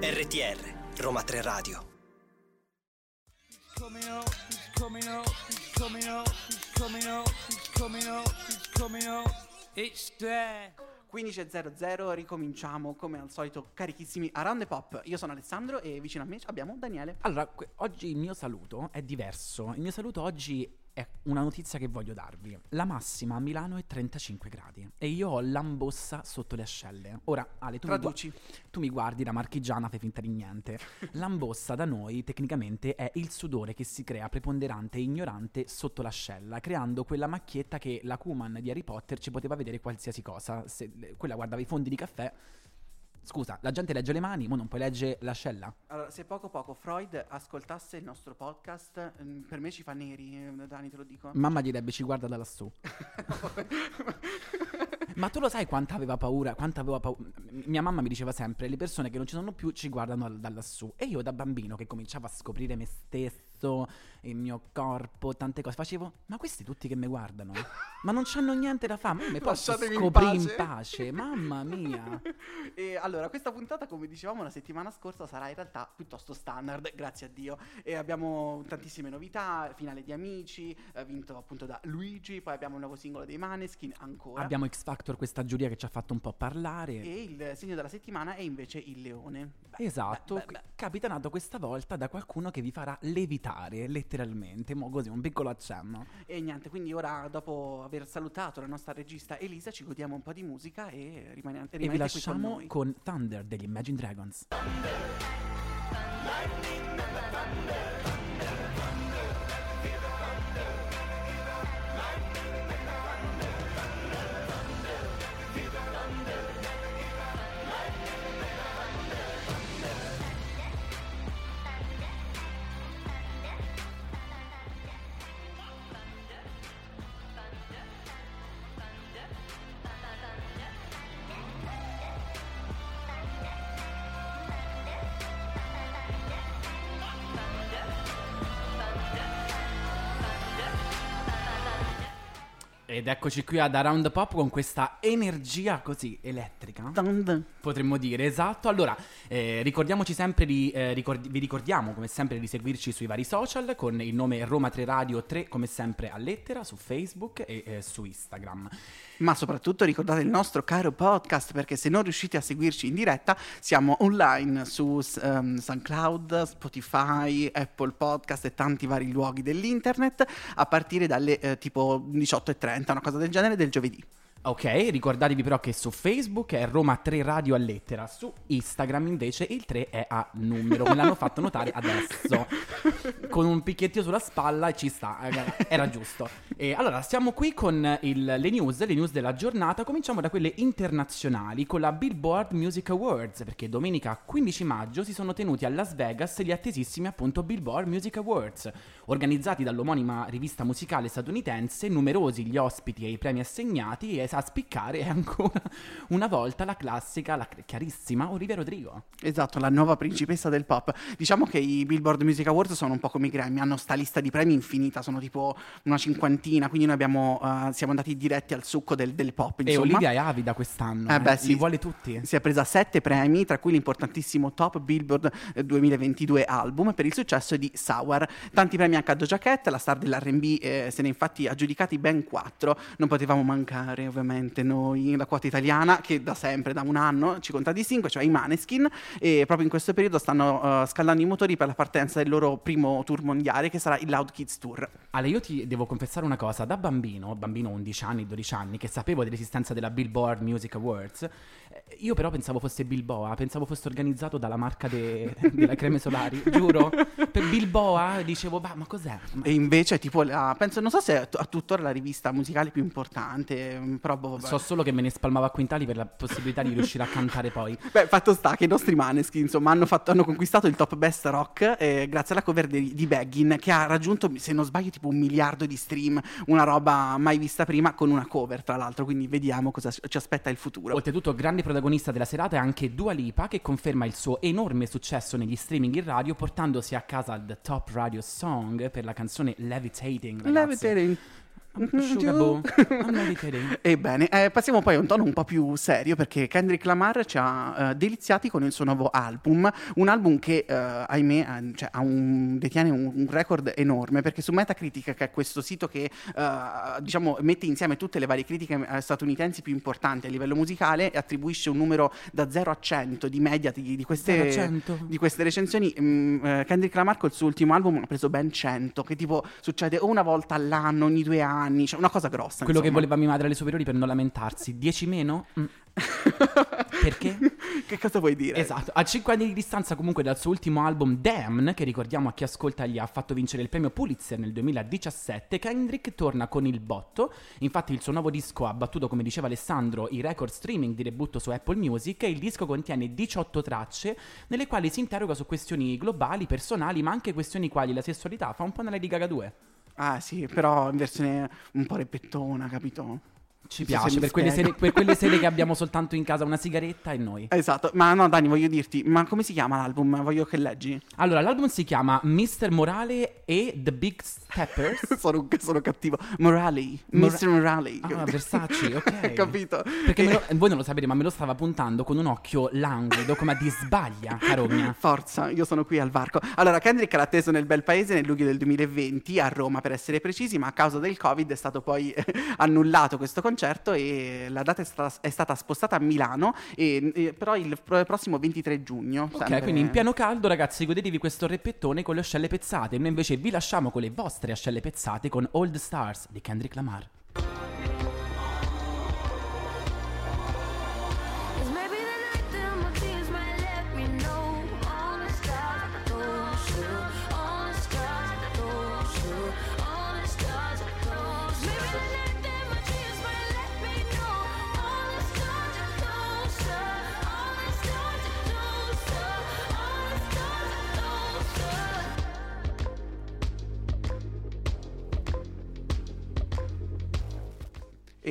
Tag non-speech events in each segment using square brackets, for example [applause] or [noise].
RTR, Roma 3 Radio. coming up, he's coming up, he's coming up, he's coming up, he's coming up, he's coming up. It's there. 15.00, ricominciamo come al solito carichissimi a Round the Pop. Io sono Alessandro e vicino a me abbiamo Daniele. Allora, que- oggi il mio saluto è diverso. Il mio saluto oggi è una notizia che voglio darvi. La massima a Milano è 35 gradi e io ho l'ambossa sotto le ascelle. Ora, Ale, tu mi, gua- Traduci. tu mi guardi da marchigiana, fai finta di niente. [laughs] L'ambossa da noi tecnicamente è il sudore che si crea preponderante e ignorante sotto l'ascella, creando quella macchietta che la Kuman di Harry Potter ci poteva vedere qualsiasi cosa. Se quella guardava i fondi di caffè. Scusa, la gente legge le mani, ma non poi legge l'ascella? Allora, se poco poco Freud ascoltasse il nostro podcast, mm, per me ci fa neri, eh, Dani, te lo dico. Mamma direbbe ci guarda da lassù. [laughs] Ma tu lo sai quanta aveva paura? Quanta aveva paura? Mia mamma mi diceva sempre: le persone che non ci sono più ci guardano da, da lassù. E io da bambino che cominciavo a scoprire me stesso, il mio corpo, tante cose, facevo: Ma questi tutti che mi guardano? Ma non c'hanno niente da fare, ma mi posso Lasciatemi in scoprire in pace." pace. Mamma mia. [laughs] E allora, questa puntata, come dicevamo la settimana scorsa, sarà in realtà piuttosto standard, grazie a Dio. E abbiamo tantissime novità, finale di Amici, eh, vinto appunto da Luigi, poi abbiamo un nuovo singolo dei Maneskin ancora. Abbiamo X Factor, questa giuria che ci ha fatto un po' parlare. E il segno della settimana è invece il leone. Beh, Esatto, beh, beh. capitanato questa volta da qualcuno che vi farà levitare letteralmente, mo così un piccolo accenno. E niente, quindi ora dopo aver salutato la nostra regista Elisa ci godiamo un po' di musica e rimane, E vi rimanete qui con lasciamo noi. con Thunder degli Imagine Dragons. Ed eccoci qui ad Around the Pop con questa energia così elettrica. Potremmo dire, esatto. Allora, eh, ricordiamoci sempre di, eh, ricordi- vi ricordiamo come sempre di seguirci sui vari social con il nome Roma 3 Radio 3 come sempre a lettera su Facebook e eh, su Instagram. Ma soprattutto ricordate il nostro caro podcast perché se non riuscite a seguirci in diretta siamo online su ehm, SoundCloud, Spotify, Apple Podcast e tanti vari luoghi dell'internet a partire dalle eh, tipo 18.30, una cosa del genere, del giovedì. Ok, ricordatevi però che su Facebook è Roma 3 Radio a lettera, su Instagram invece il 3 è a numero, me l'hanno fatto notare adesso, con un picchiettino sulla spalla e ci sta, eh, era giusto. E allora, siamo qui con il- le news, le news della giornata, cominciamo da quelle internazionali con la Billboard Music Awards, perché domenica 15 maggio si sono tenuti a Las Vegas gli attesissimi appunto Billboard Music Awards, organizzati dall'omonima rivista musicale statunitense, numerosi gli ospiti e i premi assegnati e a spiccare è ancora [laughs] una volta la classica, la chiarissima Olivia Rodrigo. Esatto, la nuova principessa del pop. Diciamo che i Billboard Music Awards sono un po' come i Grammy, hanno sta lista di premi infinita, sono tipo una cinquantina, quindi noi abbiamo, eh, siamo andati diretti al succo del, del pop. E Insomma. Olivia è avida quest'anno, Eh eh, beh, sì. li vuole tutti. Si è presa sette premi, tra cui l'importantissimo Top Billboard eh, 2022 album per il successo di Sour. Tanti premi anche a Doja Cat, la star dell'R&B eh, se ne è infatti aggiudicati ben quattro. Non potevamo mancare ovviamente noi, la quota italiana, che da sempre, da un anno, ci contraddistingue, cioè i Maneskin, e proprio in questo periodo stanno eh, scaldando i motori per la partenza del loro primo tour mondiale, che sarà il Loud Kids Tour. Ale, io ti devo confessare una cosa, da bambino, bambino 11 anni, 12 anni, che sapevo dell'esistenza della Billboard Music Awards, io però pensavo fosse Bilboa, pensavo fosse organizzato dalla marca de- [laughs] della creme solari, giuro. Per Bilboa dicevo, bah, ma cos'è? Ma- E invece, tipo, la, penso, non so se è t- a tuttora la rivista musicale più importante, mm, però boh. So solo che me ne spalmava a quintali per la possibilità di riuscire a cantare poi. [laughs] Beh, fatto sta che i nostri Maneskin, insomma, hanno, fatto- hanno conquistato il top best rock eh, grazie alla cover di, di Baggin, che ha raggiunto, se non sbaglio, tipo un miliardo di stream, una roba mai vista prima, con una cover, tra l'altro, quindi vediamo cosa ci aspetta il futuro. Oltretutto, grande protagonista della serata è anche Dua Lipa, che conferma il suo enorme successo negli streaming in radio, portandosi a casa il Top Radio Song per la canzone Levitating. ragazzi. Levitating. [laughs] Kidding. Ebbene, eh, passiamo poi a un tono un po' più serio perché Kendrick Lamar ci ha eh, deliziati con il suo nuovo album, un album che, eh, ahimè, eh, cioè, ha un- detiene un, un record enorme perché su Metacritic, che è questo sito che eh, diciamo, mette insieme tutte le varie critiche eh, statunitensi più importanti a livello musicale e attribuisce un numero da 0 a 100 di media di, di queste, 0 a 100? di queste recensioni, mm, Kendrick Lamar col suo ultimo album ha preso ben 100, che tipo succede o una volta all'anno, ogni due anni, cioè una cosa grossa. Quello che insomma. voleva mia madre alle superiori per non lamentarsi. 10 meno? Mm. [laughs] Perché? che cosa vuoi dire? Esatto, a 5 anni di distanza comunque dal suo ultimo album Damn, che ricordiamo a chi ascolta gli ha fatto vincere il premio Pulitzer nel 2017, Kendrick torna con il botto, infatti il suo nuovo disco ha battuto, come diceva Alessandro, i record streaming di debutto su Apple Music e il disco contiene 18 tracce nelle quali si interroga su questioni globali, personali, ma anche questioni quali la sessualità fa un po' nella Liga 2. Ah sì, però in versione un po' repettona, capito? Ci se piace, mi per quelle, sere, per quelle sere che abbiamo soltanto in casa una sigaretta e noi. Esatto, ma no Dani, voglio dirti, ma come si chiama l'album? Voglio che leggi. Allora, l'album si chiama Mr. Morale e The Big Steppers. [laughs] sono, sono cattivo. Morali, Mora- Mr. Morali. Ah, Versace, ok. [laughs] Capito? Perché E- lo- voi non lo sapete, ma me lo stava puntando con un occhio languido, come a di sbaglia, carogna. Forza, io sono qui al varco. Allora, Kendrick era atteso nel bel paese nel luglio del 2020, a Roma per essere precisi, ma a causa del Covid è stato poi [laughs] annullato questo concerto e la data è stata, è stata spostata a Milano, e, e- però il pro- prossimo 23 giugno. Ok, sempre- quindi in piano caldo, ragazzi, godetevi questo reppettone con le ascelle pezzate. Noi invece vi lasciamo con le vostre ascelle pezzate con Old Stars di Kendrick Lamar.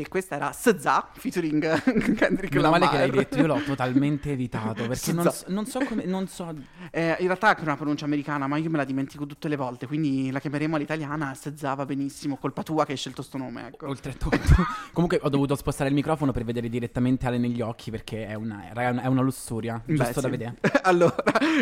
E questa era SZA featuring [laughs] Kendrick Meno male Lamar. che l'hai detto, io l'ho totalmente evitato perché non, so- non so come. Non so. Eh, in realtà è una pronuncia americana, ma io me la dimentico tutte le volte, quindi la chiameremo all'italiana SZA va benissimo, colpa tua che hai scelto sto nome, ecco. Oltretutto, [laughs] comunque ho dovuto spostare il microfono per vedere direttamente Ale negli occhi perché è una, raga, è una lussuria, Beh, giusto da sì. vedere. [laughs] allora,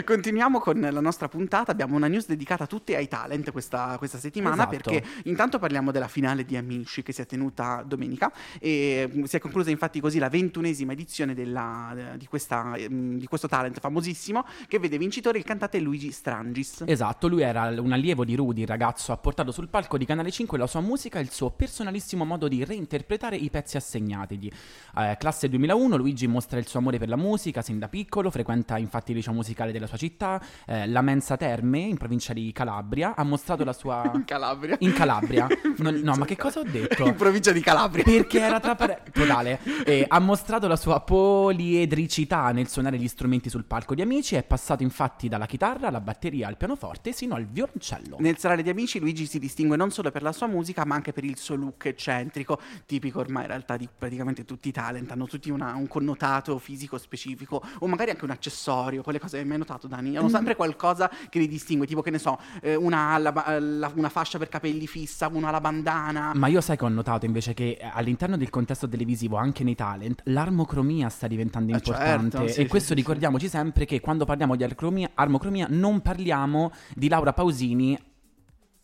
continuiamo con la nostra puntata. Abbiamo una news dedicata tutti ai talent questa, questa settimana Esatto. perché intanto parliamo della finale di Amici che si è tenuta domenica e mm, si è conclusa infatti così la ventunesima edizione della- di, questa, mm, di questo talent famosissimo che vede vincitore il cantante Luigi Strangis. Esatto, lui era un allievo di Rudy, il ragazzo ha portato sul palco di Canale 5 la sua musica e il suo personalissimo modo di reinterpretare i pezzi assegnatigli. Eh, classe 2001, Luigi mostra il suo amore per la musica sin da piccolo, frequenta infatti il liceo musicale della sua città, eh, la Mensa Terme in provincia di Calabria, ha mostrato la sua... [laughs] In Calabria. In Calabria? [laughs] No, provincia ma che cosa ho detto? In provincia di Calabria. Perché era tra pare- totale. E ha mostrato la sua poliedricità nel suonare gli strumenti sul palco di amici. È passato infatti dalla chitarra alla batteria al pianoforte sino al violoncello. Nel serale di amici Luigi si distingue non solo per la sua musica ma anche per il suo look eccentrico, tipico ormai in realtà di praticamente tutti i talent, hanno tutti una- un connotato fisico specifico o magari anche un accessorio, quelle cose hai mai notato Dani? Hanno sempre qualcosa che li distingue, tipo che ne so, eh, una, la la- una fascia per capelli fissa, una ha la bandana. Ma io sai che ho notato invece che eh, all'interno del contesto televisivo, anche nei talent, l'armocromia sta diventando Eh, importante. certo, sì, e sì, questo sì, sì. ricordiamoci sempre che quando parliamo di armocromia, armocromia non parliamo di Laura Pausini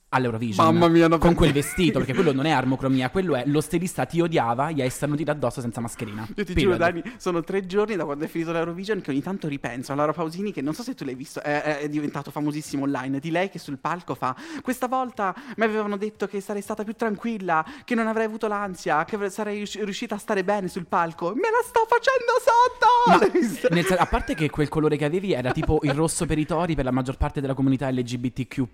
all'Eurovision Mamma mia, no, con quel vestito perché quello non è armocromia quello è lo stilista ti odiava gli hai starnutito addosso senza mascherina Io ti Period. giuro, Dani, sono tre giorni da quando è finito l'Eurovision che ogni tanto ripenso a Laura Pausini, che non so se tu l'hai visto, è, è diventato famosissimo online. Di lei che sul palco fa: Questa volta mi avevano detto che sarei stata più tranquilla, che non avrei avuto l'ansia, che sarei riusci- riuscita a stare bene sul palco. Me la sto facendo sotto! [laughs] Nel a parte che quel colore che avevi era tipo il rosso per i tori per la maggior parte della comunità LGBTQ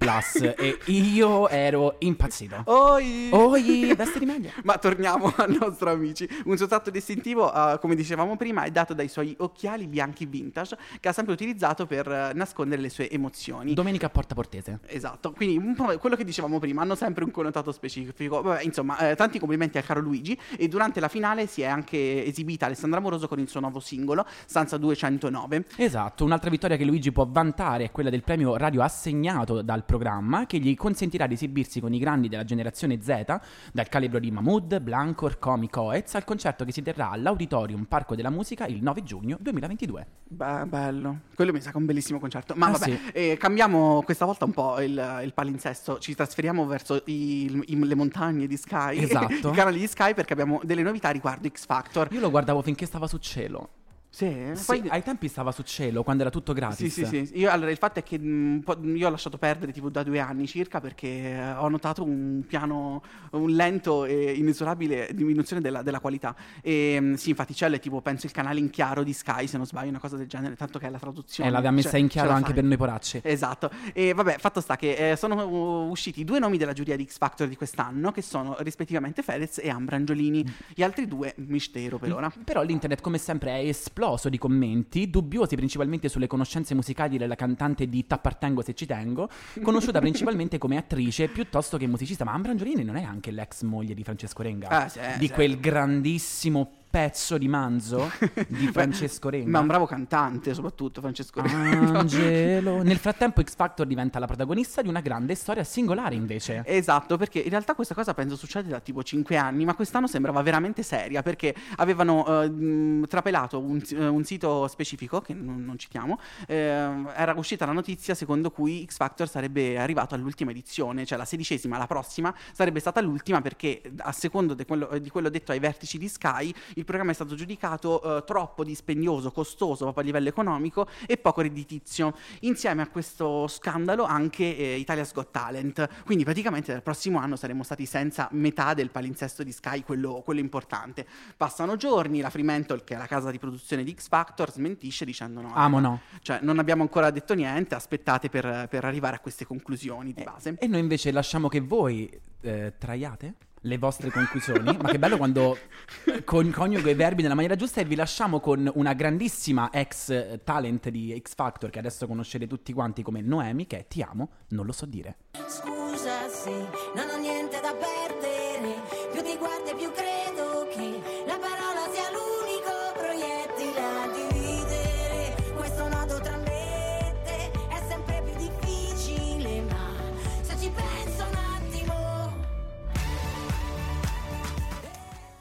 e io ero impazzito Oi! Oi, [laughs] vestiti meglio Ma torniamo al nostro amici. Un suo tratto distintivo, eh, come dicevamo prima, è dato dai suoi occhiali bianchi vintage che ha sempre utilizzato per eh, nascondere le sue emozioni. Domenica a Porta Portese Esatto, quindi un po' quello che dicevamo prima, hanno sempre un connotato specifico. Vabbè, insomma, eh, tanti complimenti al caro Luigi e durante la finale si è anche esibita Alessandra Moroso con il suo nuovo singolo, Stanza 209. Esatto, un'altra vittoria che Luigi può vantare è quella del premio radio assegnato dal programma che gli consentirà consentirà di esibirsi con i grandi della generazione Z, dal calibro di Mahmood, Blancor, Comi, Coez, al concerto che si terrà all'Auditorium Parco della Musica il 9 giugno 2022. Beh, bello. Quello mi sa che è un bellissimo concerto. Ma Ah, vabbè, sì. eh, cambiamo questa volta un po' il, il palinsesto. Ci trasferiamo verso i- i- le montagne di Sky. Esatto. [laughs] I canali di Sky perché abbiamo delle novità riguardo X Factor. Io lo guardavo finché stava su cielo. Sì, Sì, poi- ai tempi stava su cielo, quando era tutto gratis. Sì, sì, sì. Io, allora, il fatto è che mh, po'- io ho lasciato perdere tipo da due anni circa perché eh, ho notato un piano, un lento e inesorabile diminuzione della, della qualità. E mh, sì, infatti c'è tipo, penso, il canale in chiaro di Sky, se non sbaglio, una cosa del genere, tanto che è la traduzione. E l'aveva messa Cioè, in chiaro anche fai. per noi poracci. Esatto, e vabbè, fatto sta che eh, sono uh, usciti due nomi della giuria di X Factor di quest'anno, che sono rispettivamente Fedez e Ambra Angiolini. Gli altri due, mistero per ora. Però l'internet, come sempre, è esploso di commenti, dubbiosi principalmente sulle conoscenze musicali della cantante di T'appartengo se ci tengo, conosciuta [laughs] principalmente come attrice piuttosto che musicista. Ma Ambra Angiolini non è anche l'ex moglie di Francesco Renga? Ah, sì, di sì. quel grandissimo pezzo di manzo [laughs] di Francesco Renga? Ma un bravo cantante, soprattutto Francesco Angelo. [laughs] Nel frattempo X Factor diventa la protagonista di una grande storia singolare invece. Esatto, perché in realtà questa cosa penso succede da tipo 5 anni, ma quest'anno sembrava veramente seria perché avevano eh, trapelato un, eh, un sito specifico, che non, non citiamo, ehm, era uscita la notizia secondo cui X Factor sarebbe arrivato all'ultima edizione, cioè la sedicesima, la prossima, sarebbe stata l'ultima perché a secondo di quello, di quello detto ai vertici di Sky, il programma è stato giudicato eh, troppo dispendioso, costoso proprio a livello economico e poco redditizio. Insieme a questo scandalo anche eh, Italia's Got Talent. Quindi praticamente dal prossimo anno saremo stati senza metà del palinsesto di Sky, quello, quello importante. Passano giorni, la Fremantle, che è la casa di produzione di X Factor, smentisce dicendo no. Amo no. Cioè, non abbiamo ancora detto niente, aspettate per, per arrivare a queste conclusioni Eh, di base. E noi invece lasciamo che voi eh, traiate le vostre conclusioni. Ma che bello quando eh, con- coniugo i verbi nella maniera giusta e vi lasciamo con una grandissima ex eh, talent di X Factor che adesso conoscete tutti quanti come Noemi, che è Ti amo, non lo so dire. Scusa se non ho niente da perdere, più ti guardo e più credo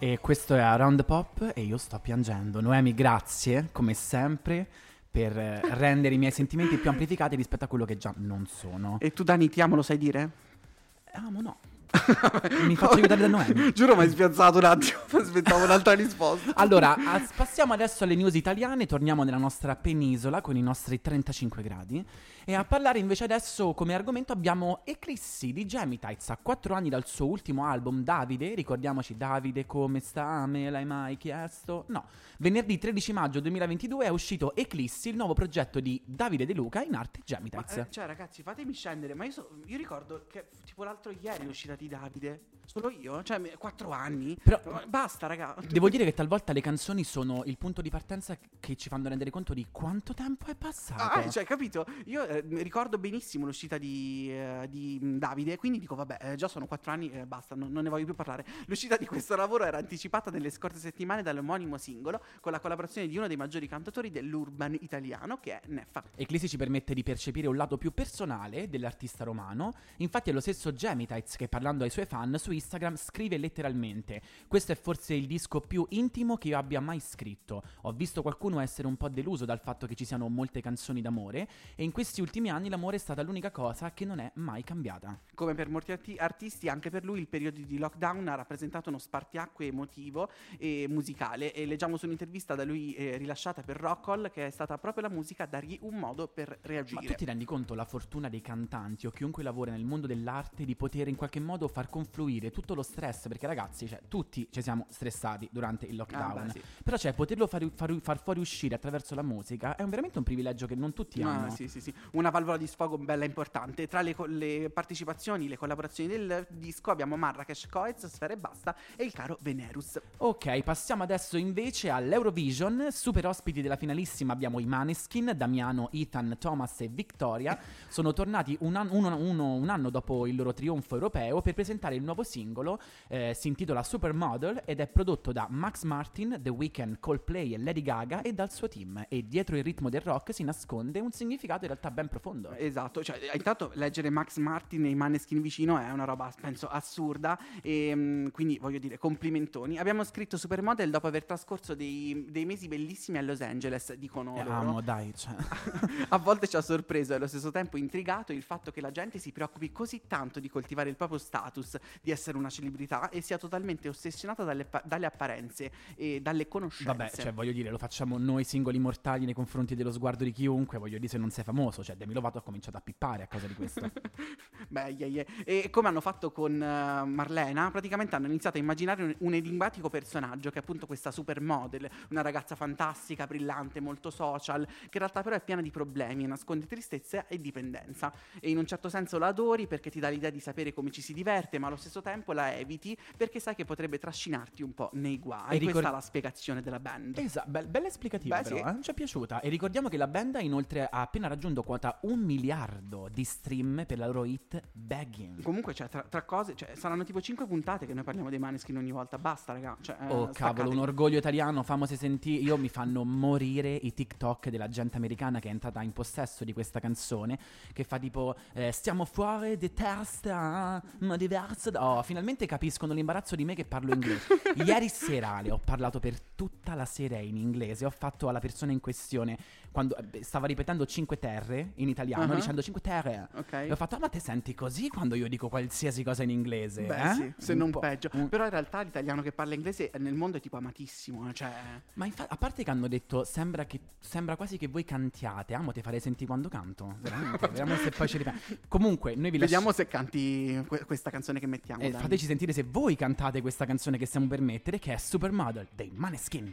E questo è Around the Pop e io sto piangendo. Noemi, grazie, come sempre, per eh, [laughs] rendere i miei sentimenti più amplificati rispetto a quello che già non sono. E tu Dani, ti amo, lo sai dire? Amo no. [laughs] Mi faccio aiutare da Noemi. [laughs] Giuro, mi hai spiazzato un attimo, [laughs] aspettavo un'altra risposta. Allora, as- passiamo adesso alle news italiane, torniamo nella nostra penisola con i nostri 35 gradi e a parlare invece adesso come argomento abbiamo Eclissi di Gemitites, a 4 anni dal suo ultimo album Davide, ricordiamoci Davide come sta, me l'hai mai chiesto? No, venerdì 13 maggio 2022 è uscito Eclissi, il nuovo progetto di Davide De Luca in arte Ma, Gemitites. eh, cioè, ragazzi, fatemi scendere. Ma io, so- io ricordo che tipo l'altro ieri è uscita di Davide. Solo io? Cioè, quattro anni? Però- Basta, raga. Devo dire che talvolta le canzoni sono il punto di partenza che ci fanno rendere conto di quanto tempo è passato. Ah, cioè, capito? Io eh, ricordo benissimo l'uscita di, eh, di, Davide, quindi dico, vabbè, eh, già sono quattro anni, eh, basta, non, non ne voglio più parlare. L'uscita di questo lavoro era anticipata nelle scorse settimane dall'omonimo singolo, con la collaborazione di uno dei maggiori cantatori dell'urban italiano, che è Neffa. Eclissi ci permette di percepire un lato più personale dell'artista romano. Infatti è lo stesso Gemitites che parlando ai suoi fan su Instagram scrive letteralmente Questo è forse il disco più intimo che io abbia mai scritto. Ho visto qualcuno essere un po' deluso dal fatto che ci siano molte canzoni d'amore e in questi ultimi anni l'amore è stata l'unica cosa che non è mai cambiata. Come per molti arti- artisti, anche per lui il periodo di lockdown ha rappresentato uno spartiacque emotivo e musicale. E leggiamo su un'intervista da lui eh, rilasciata per Rockall che è stata proprio la musica a dargli un modo per Ma reagire. tu ti rendi conto la fortuna dei cantanti o chiunque lavora nel mondo dell'arte di poter in qualche modo far confluire tutto lo stress? Perché ragazzi, cioè, tutti ci siamo stressati durante il lockdown. Ah, beh, sì. Però cioè, poterlo far, far, far fuori uscire attraverso la musica è un- veramente un privilegio che non tutti Ah, hanno. sì, sì, sì. Una valvola di sfogo bella importante. Tra le, co- le partecipazioni, le collaborazioni del disco abbiamo Marrakesh Coez, Sfera e Basta e il caro Venerus. Ok, passiamo adesso invece all'Eurovision. Super ospiti della finalissima abbiamo i Maneskin, Damiano, Ethan, Thomas e Victoria. [laughs] Sono tornati un, an- uno- uno- un anno dopo il loro trionfo europeo per per presentare il nuovo singolo, eh, si intitola Supermodel ed è prodotto da Max Martin, The Weeknd, Coldplay e Lady Gaga e dal suo team. E dietro il ritmo del rock si nasconde un significato in realtà ben profondo. Esatto, cioè eh, intanto leggere Max Martin e i Maneskin vicino è una roba, penso, assurda e mm, quindi voglio dire complimentoni. Abbiamo scritto Supermodel dopo aver trascorso dei, dei mesi bellissimi a Los Angeles, dicono Eh, loro. amo, dai. Cioè. [laughs] A volte ci ha sorpreso e allo stesso tempo intrigato il fatto che la gente si preoccupi così tanto di coltivare il proprio status, di essere una celebrità e sia totalmente ossessionata dalle, dalle apparenze e dalle conoscenze. Vabbè, cioè, voglio dire, lo facciamo noi singoli mortali nei confronti dello sguardo di chiunque. Voglio dire, se non sei famoso, cioè Demi Lovato ha cominciato a pippare a causa di questo. [laughs] Beh, yeah, yeah. E come hanno fatto con eh, Marlena, praticamente hanno iniziato a immaginare un, un enigmatico personaggio che è appunto questa supermodel, una ragazza fantastica, brillante, molto social, che in realtà però è piena di problemi, nasconde tristezza e dipendenza. E in un certo senso la adori perché ti dà l'idea di sapere come ci si diverte, ma allo stesso tempo la eviti perché sai che potrebbe trascinarti un po' nei guai. E ricor- Questa è la spiegazione della band. Esatto, be- bella esplicativa Beh, però, sì. eh? ci è piaciuta. E ricordiamo che la band ha inoltre ha appena raggiunto quota un miliardo di stream per la loro hit Begging. Comunque, cioè, tra, tra cose, cioè, saranno tipo 5 puntate che noi parliamo dei Maneskin ogni volta. Basta, raga. Cioè, eh, Oh cavolo, staccate. un orgoglio italiano, famose sentì. Io mi fanno morire i TikTok della gente americana che è entrata in possesso di questa canzone. Che fa tipo: eh, Stiamo fuori di testa, ma diversa. da-" Oh, finalmente capiscono l'imbarazzo di me che parlo inglese. [laughs] Ieri sera le ho parlato per tutta la sera in inglese. Ho fatto alla persona in questione quando eh, stava ripetendo 5 terre in italiano, Ah. dicendo 5 terre. Ok. E ho fatto: "Ah, Ma te senti così quando io dico qualsiasi cosa in inglese? Beh, eh?" sì, se Un non po'. peggio. Un- Però in realtà l'italiano che parla inglese nel mondo è tipo amatissimo. eh, Cioè, Ma infatti, a parte che hanno detto, sembra, che, sembra quasi che voi cantiate. Amo, te farei sentire quando canto. Veramente. [laughs] Vediamo se poi ci ripeto. Comunque, noi vi vediamo se canti que- questa canzone che mettiamo. Eh, fateci sentire se voi cantate questa canzone che stiamo per mettere, che è Supermodel dei Maneskin.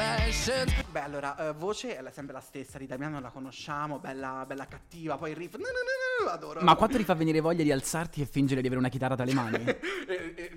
confessions. Beh, allora, eh, voce è sempre la stessa. Di Damiano la conosciamo, bella, bella cattiva. Poi il riff. no, no, no, no, adoro. Ma quanto ti fa venire voglia di alzarti e fingere di avere una chitarra tra le mani?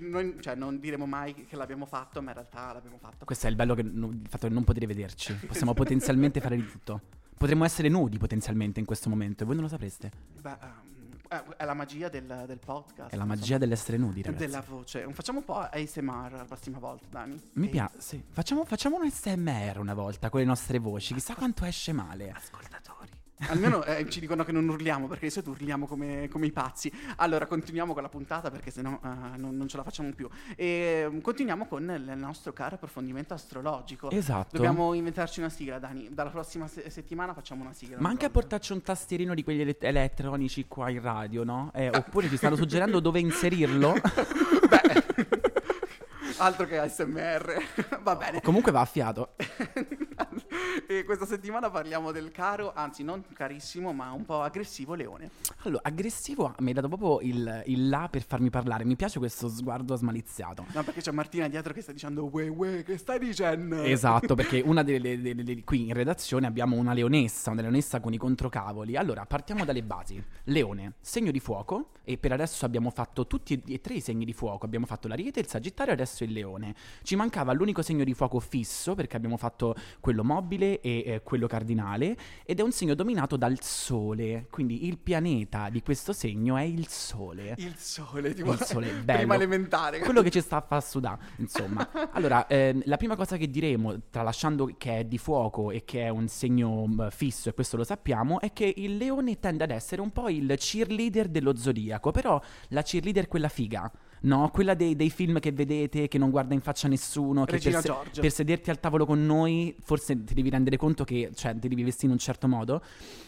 [laughs] Noi, cioè, non diremo mai che l'abbiamo fatto, ma in realtà l'abbiamo fatto. Questo è il bello che il fatto che non potete vederci. Possiamo potenzialmente fare di tutto. Potremmo essere nudi potenzialmente in questo momento e voi non lo sapreste. Beh, eh, è la magia del, del podcast. È la magia dell'essere nudi, insomma, ragazzi. della voce. Facciamo un po' ASMR la prossima volta, Dani. Mi piace, sì. Facciamo, facciamo un SMR una volta con le nostre voci. Chissà quanto esce male. Ascoltatori. Almeno eh, ci dicono che non urliamo perché di solito urliamo come, come i pazzi. Allora, continuiamo con la puntata perché sennò eh, non, non ce la facciamo più. E mm, continuiamo con il nostro caro approfondimento astrologico. Esatto. Dobbiamo inventarci una sigla, Dani. Dalla prossima se- settimana facciamo una sigla. Ma anche a portarci un tastierino di quelli ele- elettronici qua in radio, no? Eh, oppure ci stanno suggerendo dove inserirlo. [laughs] Altro che ASMR. Va bene. Comunque va a fiato. [laughs] e questa settimana parliamo del caro, anzi non carissimo, ma un po' aggressivo leone. Allora, aggressivo mi hai dato proprio il, il là per farmi parlare. Mi piace questo sguardo smaliziato. No, perché c'è Martina dietro che sta dicendo Uè, uè, che stai dicendo? Esatto, perché una delle, [laughs] delle- delle- qui in redazione abbiamo una leonessa, una leonessa con i controcavoli. Allora, partiamo dalle basi. Leone, segno di fuoco, e per adesso abbiamo fatto tutti e tre i segni di fuoco. Abbiamo fatto l'ariete, il sagittario e adesso il leone. Ci mancava l'unico segno di fuoco fisso, perché abbiamo fatto quello mobile e eh, quello cardinale, ed è un segno dominato dal sole. Quindi il pianeta di questo segno è il sole. Il sole, tipo Il sole, [laughs] bello. prima elementare. Quello che ci sta a [laughs] far sudare, insomma. Allora, ehm, la prima cosa che diremo, tralasciando che è di fuoco e che è un segno mh, fisso, e questo lo sappiamo, è che il leone tende ad essere un po' il cheerleader dello zodiaco, però la cheerleader quella figa. No, quella dei, dei film che vedete, che non guarda in faccia nessuno, che per, se- per sederti al tavolo con noi, forse ti devi rendere conto che, cioè, ti devi vestire in un certo modo.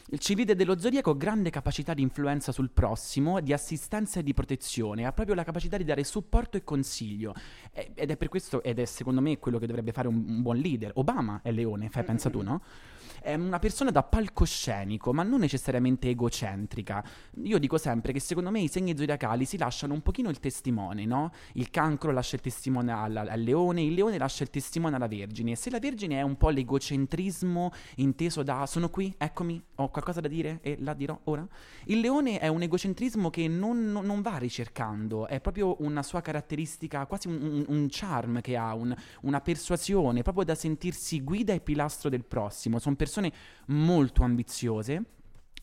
Il cheerleader dello zodiaco ha grande capacità di influenza sul prossimo, di assistenza e di protezione, ha proprio la capacità di dare supporto e consiglio. E- Ed è per questo, ed è secondo me quello che dovrebbe fare un, un buon leader. Obama è leone, fai pensa tu, no? È una persona da palcoscenico, ma non necessariamente egocentrica. Io dico sempre che secondo me i segni zodiacali si lasciano un pochino il testimone, no? Il cancro lascia il testimone al, al leone, il leone lascia il testimone alla vergine. E se la vergine è un po' l'egocentrismo inteso da sono qui, eccomi, ho qualcosa da dire e la dirò ora, il leone è un egocentrismo che non, non- non va ricercando, è proprio una sua caratteristica, quasi un, un- un charm che ha, un- una persuasione, proprio da sentirsi guida e pilastro del prossimo. Sono persone molto ambiziose.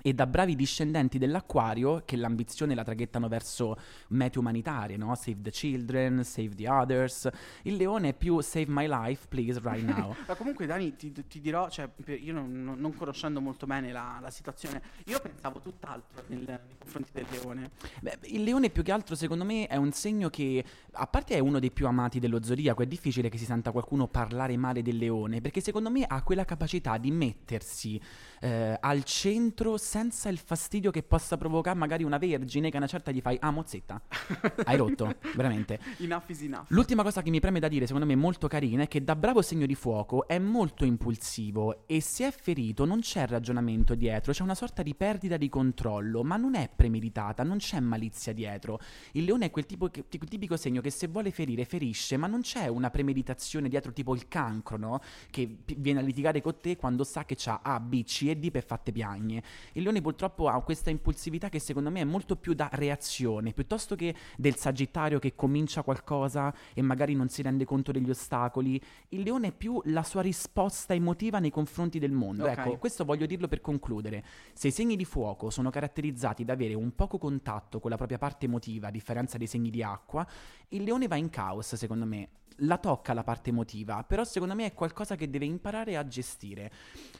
E da bravi discendenti dell'acquario che l'ambizione la traghettano verso mete umanitarie, no? Save the children, save the others. Il leone è più save my life, please, right now. [laughs] Ma comunque Dani ti, ti dirò, cioè, io non, non- non conoscendo molto bene la, la situazione, io pensavo tutt'altro nel- nei confronti del leone. Beh, il leone più che altro secondo me è un segno che, a parte è uno dei più amati dello zodiaco, è difficile che si senta qualcuno parlare male del leone, perché secondo me ha quella capacità di mettersi eh, al centro senza il fastidio che possa provocare magari una vergine che a una certa gli fai, ah mozzetta, [laughs] hai rotto, veramente. Enough is enough. L'ultima cosa che mi preme da dire, secondo me molto carina, è che da bravo segno di fuoco è molto impulsivo e se è ferito non c'è ragionamento dietro, c'è una sorta di perdita di controllo, ma non è premeditata, non c'è malizia dietro. Il leone è quel, tipo che- quel tipico segno che se vuole ferire ferisce, ma non c'è una premeditazione dietro tipo il cancro, no? Che viene a litigare con te quando sa che c'ha A, B, C e D per fatte piagne. Il leone purtroppo ha questa impulsività che secondo me è molto più da reazione, piuttosto che del sagittario che comincia qualcosa e magari non si rende conto degli ostacoli. Il leone è più la sua risposta emotiva nei confronti del mondo. Ok. Ecco, questo voglio dirlo per concludere. Se i segni di fuoco sono caratterizzati da avere un poco contatto con la propria parte emotiva, a differenza dei segni di acqua, il leone va in caos, secondo me. La tocca la parte emotiva, però secondo me è qualcosa che deve imparare a gestire.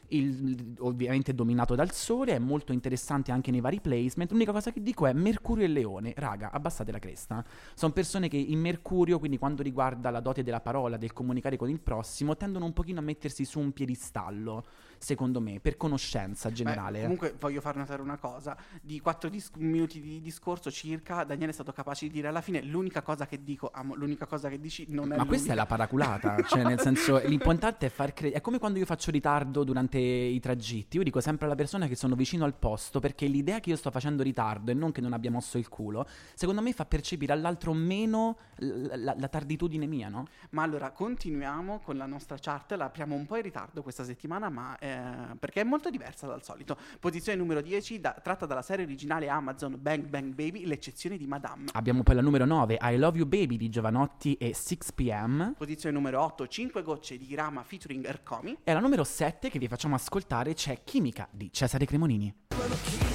Il- ovviamente dominato dal sole, è molto interessante anche nei vari placement. L'unica cosa che dico è Mercurio e Leone. Raga, abbassate la cresta. Sono persone che in Mercurio, quindi quando riguarda la dote della parola, del comunicare con il prossimo, tendono un pochino a mettersi su un piedistallo, secondo me, per conoscenza Beh, generale. comunque voglio far notare una cosa, di quattro dis- minuti di discorso circa, Daniele è stato capace di dire alla fine l'unica cosa che dico, amo, l'unica cosa che dici non è Ma questa è la l'unica". paraculata, cioè nel senso [laughs] l'importante è far credere, è come quando io faccio ritardo durante i tragitti, io dico sempre alla persona che sono vicino al posto perché l'idea che io sto facendo ritardo e non che non abbia mosso il culo, secondo me fa percepire all'altro meno l- la, la tarditudine mia, no? Ma allora continuiamo con la nostra chart, la apriamo un po' in ritardo questa settimana, ma eh, perché è molto diversa dal solito. Posizione numero 10, da- tratta dalla serie originale Amazon Bang Bang Baby, l'eccezione di Madame. Abbiamo poi la numero 9, I Love You Baby di Giovanotti e 6pm. Posizione numero 8, 5 gocce di Rama featuring Ercomi. E la numero 7 che vi facciamo ascoltare c'è Chimica di Cesare Cremonini.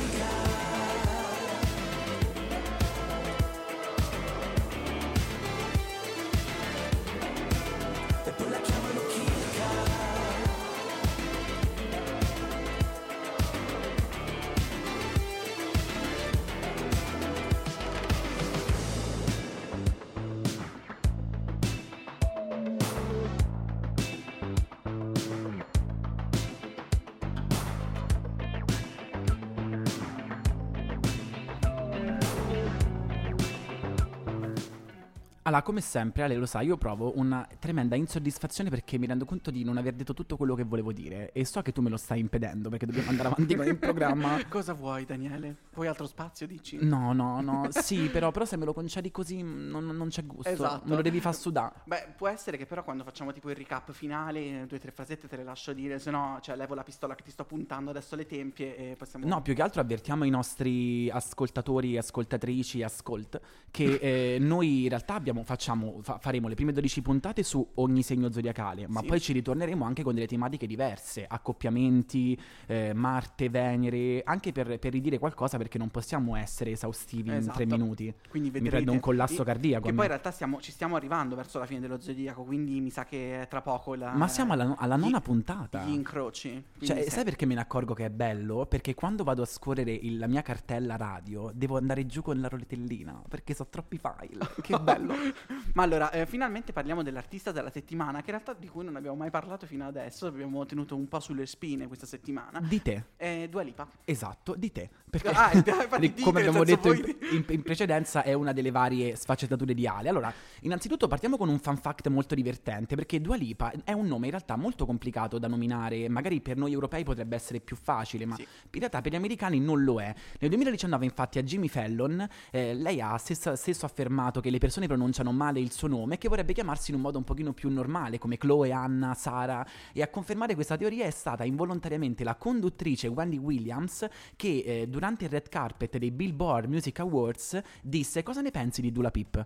Allora, come sempre, Ale lo sa, io provo una tremenda insoddisfazione perché mi rendo conto di non aver detto tutto quello che volevo dire e so che tu me lo stai impedendo perché dobbiamo andare avanti con il [laughs] programma. Cosa vuoi Daniele? Vuoi altro spazio, dici? No, no, no, sì, però, però se me lo concedi così mm, non, non c'è gusto. Esatto. Me lo devi far sudare. Beh, può essere che però quando facciamo tipo il recap finale, due o tre frasette te le lascio dire, se no, cioè, levo la pistola che ti sto puntando adesso alle tempie e possiamo... No, più che altro avvertiamo i nostri ascoltatori, ascoltatrici, ascolt, che [laughs] eh, noi in realtà abbiamo, facciamo, fa- faremo le prime 12 puntate su ogni segno zodiacale, ma Sì. poi ci ritorneremo anche con delle tematiche diverse, accoppiamenti, eh, Marte, Venere, anche per, per ridire qualcosa perché non possiamo essere esaustivi in Esatto. tre minuti. Quindi Mi vedrete. prendo un collasso I- cardiaco. Che poi in realtà stiamo- ci stiamo arrivando verso la fine dello zodiaco, quindi mi sa che tra poco la, Ma siamo alla, alla gli- nona puntata. Gli incroci. Cioè, sai perché me ne accorgo che è bello? Perché quando vado a scorrere il- la mia cartella radio, devo andare giù con la roletellina, perché so troppi file. Che [laughs] bello. [laughs] Ma allora, eh, finalmente parliamo dell'artista della settimana, che in realtà di cui non abbiamo mai parlato fino adesso, abbiamo tenuto un po' sulle spine questa settimana. Di te. È Dua Lipa. Esatto, di te. Perché, Ah, [laughs] dite, come abbiamo senso detto in, in- in precedenza, è una delle varie sfaccettature di Ale. Allora, innanzitutto partiamo con un fun fact molto divertente, perché Dua Lipa è un nome in realtà molto complicato da nominare. Magari per noi europei potrebbe essere più facile, ma Sì. in realtà per gli americani non lo è. Nel 2019, infatti, a Jimmy Fallon, eh, lei ha stessa- stesso affermato che le persone pronunciano male il suo nome e che vorrebbe chiamarsi in un modo un pochino più normale, come Chloe, Anna, Sara. E a confermare questa teoria è stata involontariamente la conduttrice Wendy Williams che eh, durante il red carpet dei Billboard Music Awards disse cosa ne pensi di Dula Pip?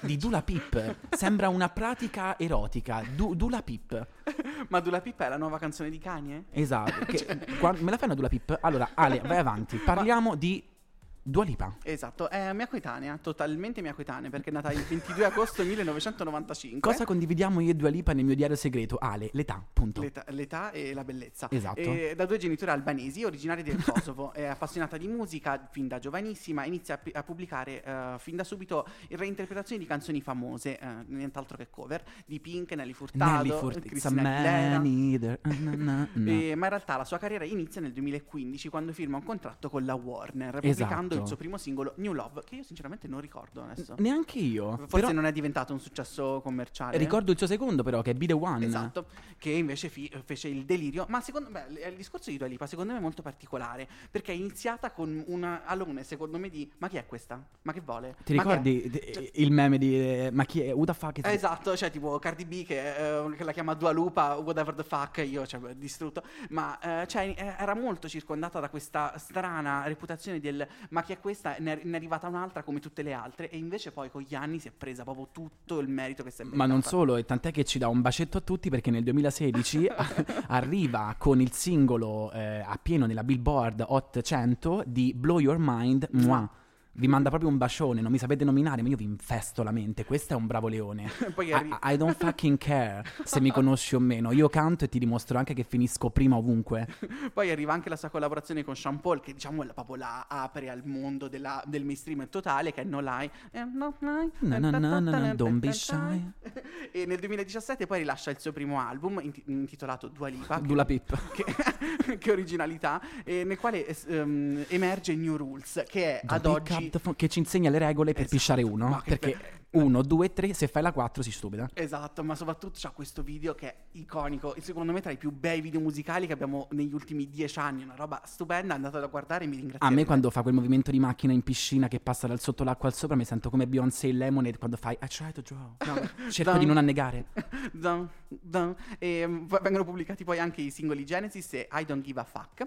Di Dula Pip sembra una pratica erotica. Du- Dula Pip. Ma Dua Lipa è la nuova canzone di Kanye? Esatto. [laughs] Che- qua- me la fai una Dula Pip? Allora, Ale, vai avanti. Parliamo di Dua Lipa. Esatto, è mia coetanea, totalmente mia coetanea, perché è nata il 22 agosto 1995. Cosa condividiamo io e Dua Lipa nel mio diario segreto? Ale, l'età, punto. L'età, l'età e la bellezza. Esatto. E da due genitori albanesi, originari del Kosovo. è appassionata di musica fin da giovanissima. Inizia a, pi- a pubblicare eh, fin da subito reinterpretazioni di canzoni famose, eh, nient'altro che cover, di Pink, Nelly Furtado, Nelly Furt- it's a Christina Aguilera. na, na. Eh, ma in realtà la sua carriera inizia nel 2015 quando firma un contratto con la Warner, Esatto. Il suo primo singolo New Love, che io sinceramente non ricordo adesso. Neanche io. Forse però non è diventato un successo commerciale. ricordo il suo secondo, però, che è Be The One. Esatto, che invece fi- fece il delirio. Ma secondo me il il discorso di Dua Lipa secondo me è molto particolare perché è iniziata con un alone, secondo me, di ma chi è questa? Ma che vuole? Ti Ma chi è?" ricordi eh, il meme di eh, Ma chi è? Who the fuck is Esatto, cioè tipo Cardi B che, eh, che la chiama Dua Lupa, whatever the fuck, io cioè, distrutto, ma eh, cioè, era molto circondata da questa strana reputazione del ma chi è questa? Ne è, arrivata un'altra come tutte le altre e invece poi con gli anni si è presa proprio tutto il merito che si è Ma non solo, e tant'è che ci dà un bacetto a tutti perché nel 2016 [laughs] arriva con il singolo eh, a pieno nella Billboard Hot 100 di Blow Your Mind, Moi. Vi manda proprio un bacione, non mi sapete nominare, ma io vi infesto la mente. Questo è un bravo leone. [laughs] Poi I, arri- I don't fucking care se mi conosci o meno. Io canto e ti dimostro anche che finisco prima ovunque. [laughs] Poi arriva anche la sua collaborazione con Sean Paul, che diciamo è la- proprio la apre al mondo della- del mainstream totale, che è No Lie. Eh, no lie. Na na na na, don't be shy. [laughs] E nel 2017 poi rilascia il suo primo album inti- intitolato Dua Lipa. che- Dula Pip. che, che originalità, e nel quale ehm, emerge New Rules, che è ad oggi... phone, che ci insegna le regole per Esatto, pisciare uno. ma Perché be- uno, due, tre, se fai la quattro si stupida. Esatto, ma soprattutto c'ha questo video che è iconico, e secondo me tra i più bei video musicali che abbiamo negli ultimi dieci anni, una roba stupenda, andate a guardare e mi ringrazio. A me quando fa quel movimento di macchina in piscina che passa dal sotto l'acqua al sopra mi sento come Beyoncé in Lemonade quando fai I try to draw. [laughs] Cerco Dun. di non annegare. Dun, dun. E vengono pubblicati poi anche i singoli Genesis e I Don't Give a Fuck.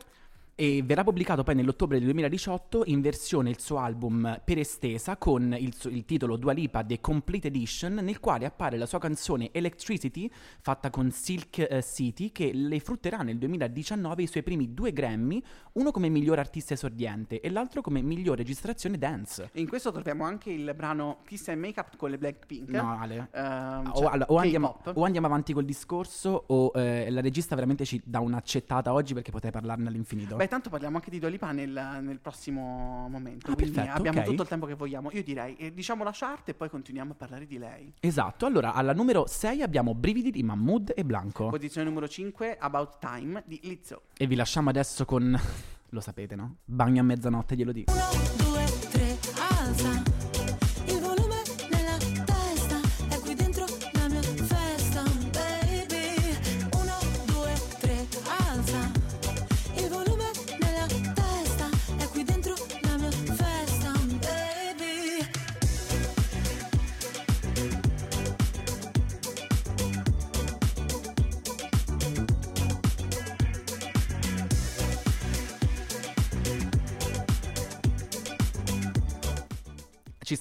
E verrà pubblicato poi nell'ottobre del 2018 in versione il suo album per estesa con il, suo- il titolo Dua Lipa The Complete Edition nel quale appare la sua canzone Electricity fatta con Silk eh, City che le frutterà nel 2019 i suoi primi due Grammy, uno come miglior artista esordiente e l'altro come miglior registrazione dance. In questo troviamo anche il brano Kiss and Makeup con le Blackpink. No, Ale. Ehm, O, cioè, allora, o andiamo, o andiamo avanti col discorso o eh, la regista veramente ci dà un'accettata oggi perché potrei parlarne all'infinito. Beh, tanto parliamo anche di Dua Lipa nel, nel prossimo momento. Ah, quindi perfetto, abbiamo ok. tutto il tempo che vogliamo. Io direi, eh, diciamo la chart e poi continuiamo a parlare di lei. Esatto, allora alla numero 6 abbiamo Brividi di Mahmood e Blanco. Posizione numero 5, About Time di Lizzo. E vi lasciamo adesso con. [laughs] Lo sapete, no? Bagno a mezzanotte, glielo dico. Uno, due, tre, alza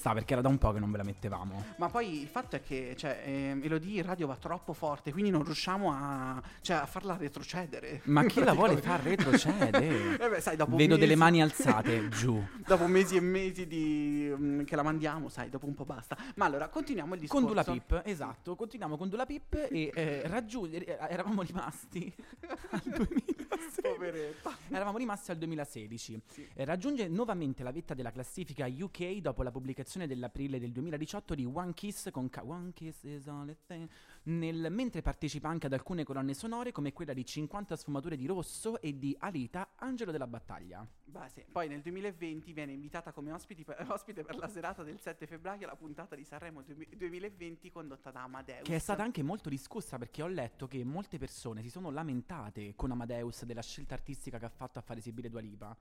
sta perché era da un po' che non ve la mettevamo. Ma poi il fatto è che cioè, ehm, Elodie in radio va troppo forte, quindi non riusciamo a, cioè, a farla retrocedere. Ma chi la vuole [laughs] far retrocede? Eh beh, sai, dopo Vedo mesi- delle mani alzate giù. [laughs] Dopo mesi e mesi di, mm, che la mandiamo, sai, dopo un po' basta. Ma allora, continuiamo il discorso. Con Dula Pip, esatto. Continuiamo con Dula Pip e eh, raggiungere. [laughs] Eravamo rimasti al 2000. Poveretta. Eravamo rimasti al 2016. Eh, raggiunge nuovamente la vetta della classifica UK dopo la pubblicazione dell'aprile del 2018 di One Kiss con Ka- One Kiss is all thing, nel- mentre partecipa anche ad alcune colonne sonore come quella di 50 sfumature di rosso e di Alita, Angelo della Battaglia. Beh, sì. Poi nel 2020 viene invitata come per- [laughs] ospite per la serata del 7 febbraio alla puntata di Sanremo 2000 2020 condotta da Amadeus. Che è stata anche molto discussa perché ho letto che molte persone si sono lamentate con Amadeus della scelta artistica che ha fatto a far esibire Dua Lipa.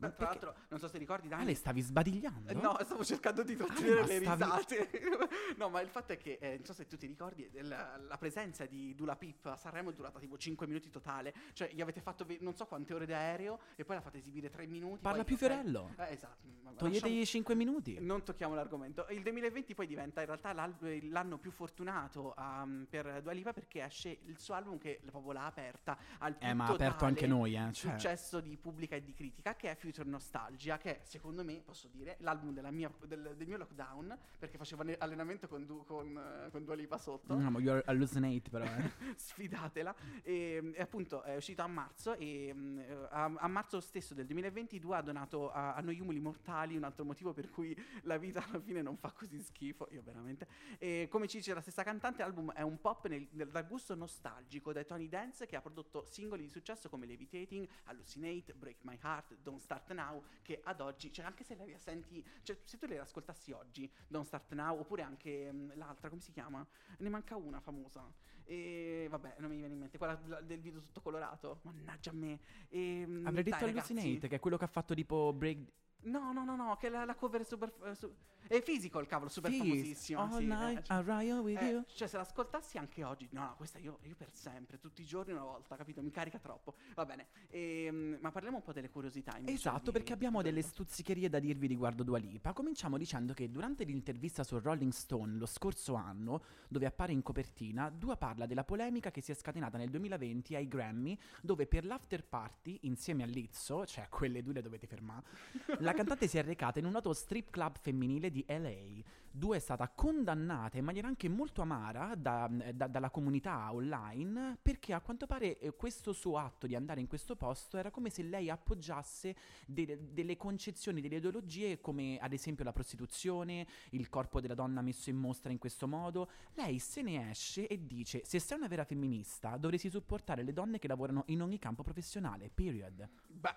Ma tra l'altro, non so se ricordi, Dani. Ale, stavi sbadigliando? Eh, No, stavo cercando di trattenere le stavi- risate. [laughs] no, ma il fatto è che, eh, non so se tu ti ricordi, eh, la, la presenza di Dula Pip a Sanremo è durata tipo 5 minuti totale. Cioè, gli avete fatto ve- non so quante ore d'aereo e poi la fate esibire 3 minuti. Parla più Fiorello. Eh, esatto. Toglietegli lasciamo- 5 minuti. Non tocchiamo l'argomento. Il 2020 poi diventa in realtà l'al- l'anno più fortunato um, per Dua Lipa perché esce il suo album che proprio l'ha aperta al più Eh, ma ha aperto anche noi, eh, cioè. successo di pubblica e di critica che è Future Nostalgia che è, secondo me posso dire l'album della mia- del, del mio lockdown perché facevo allen- allenamento con, Du- con, con Dua Lipa sotto No, ma you're hallucinate però, eh. [laughs] sfidatela. E, e appunto è uscito a marzo e mm, a, a marzo stesso del 2022 ha donato a, a noi umili mortali un altro motivo per cui la vita alla fine non fa così schifo, io veramente. E come ci dice la stessa cantante, l'album è un pop nel- nel- dal gusto nostalgico dai Tony Dance che ha prodotto singoli di successo come Levitating, Hallucinate, Break My Heart, Don't Start Now, che ad oggi, cioè anche se le senti, cioè se tu le ascoltassi oggi, Don't Start Now, oppure anche mm, l'altra, come si chiama? Ne manca una famosa. E vabbè, non mi viene in mente, quella la- del video tutto colorato. Mannaggia a me. E, mm, Avrei detto dai, ragazzi. Hallucinate, che è quello che ha fatto tipo break... No, no, no, no, che la, la cover è super. eh, su- è physical, cavolo, super Fizz. famosissima. All sì, night, eh, cioè- ride with eh, you. cioè, se l'ascoltassi anche oggi, no, no, questa io, io per sempre, tutti i giorni una volta, capito? Mi carica troppo. Va bene, Ehm, ma parliamo un po' delle curiosità. Esatto, di- perché abbiamo delle stuzzicherie da dirvi riguardo Dua Lipa. Cominciamo dicendo che durante l'intervista su Rolling Stone lo scorso anno, dove appare in copertina, Dua parla della polemica che si è scatenata nel 2020 ai Grammy, dove per l'after party, insieme a Lizzo, cioè quelle due le dovete fermare, [laughs] la cantante si è recata in un noto strip club femminile di LA. Dua è stata condannata in maniera anche molto amara da- da- dalla comunità online perché a quanto pare eh, questo suo atto di andare in questo posto era come se lei appoggiasse de- delle concezioni, delle ideologie come ad esempio la prostituzione, il corpo della donna messo in mostra in questo modo. Lei se ne esce e dice se sei una vera femminista dovresti supportare le donne che lavorano in ogni campo professionale, period. Beh,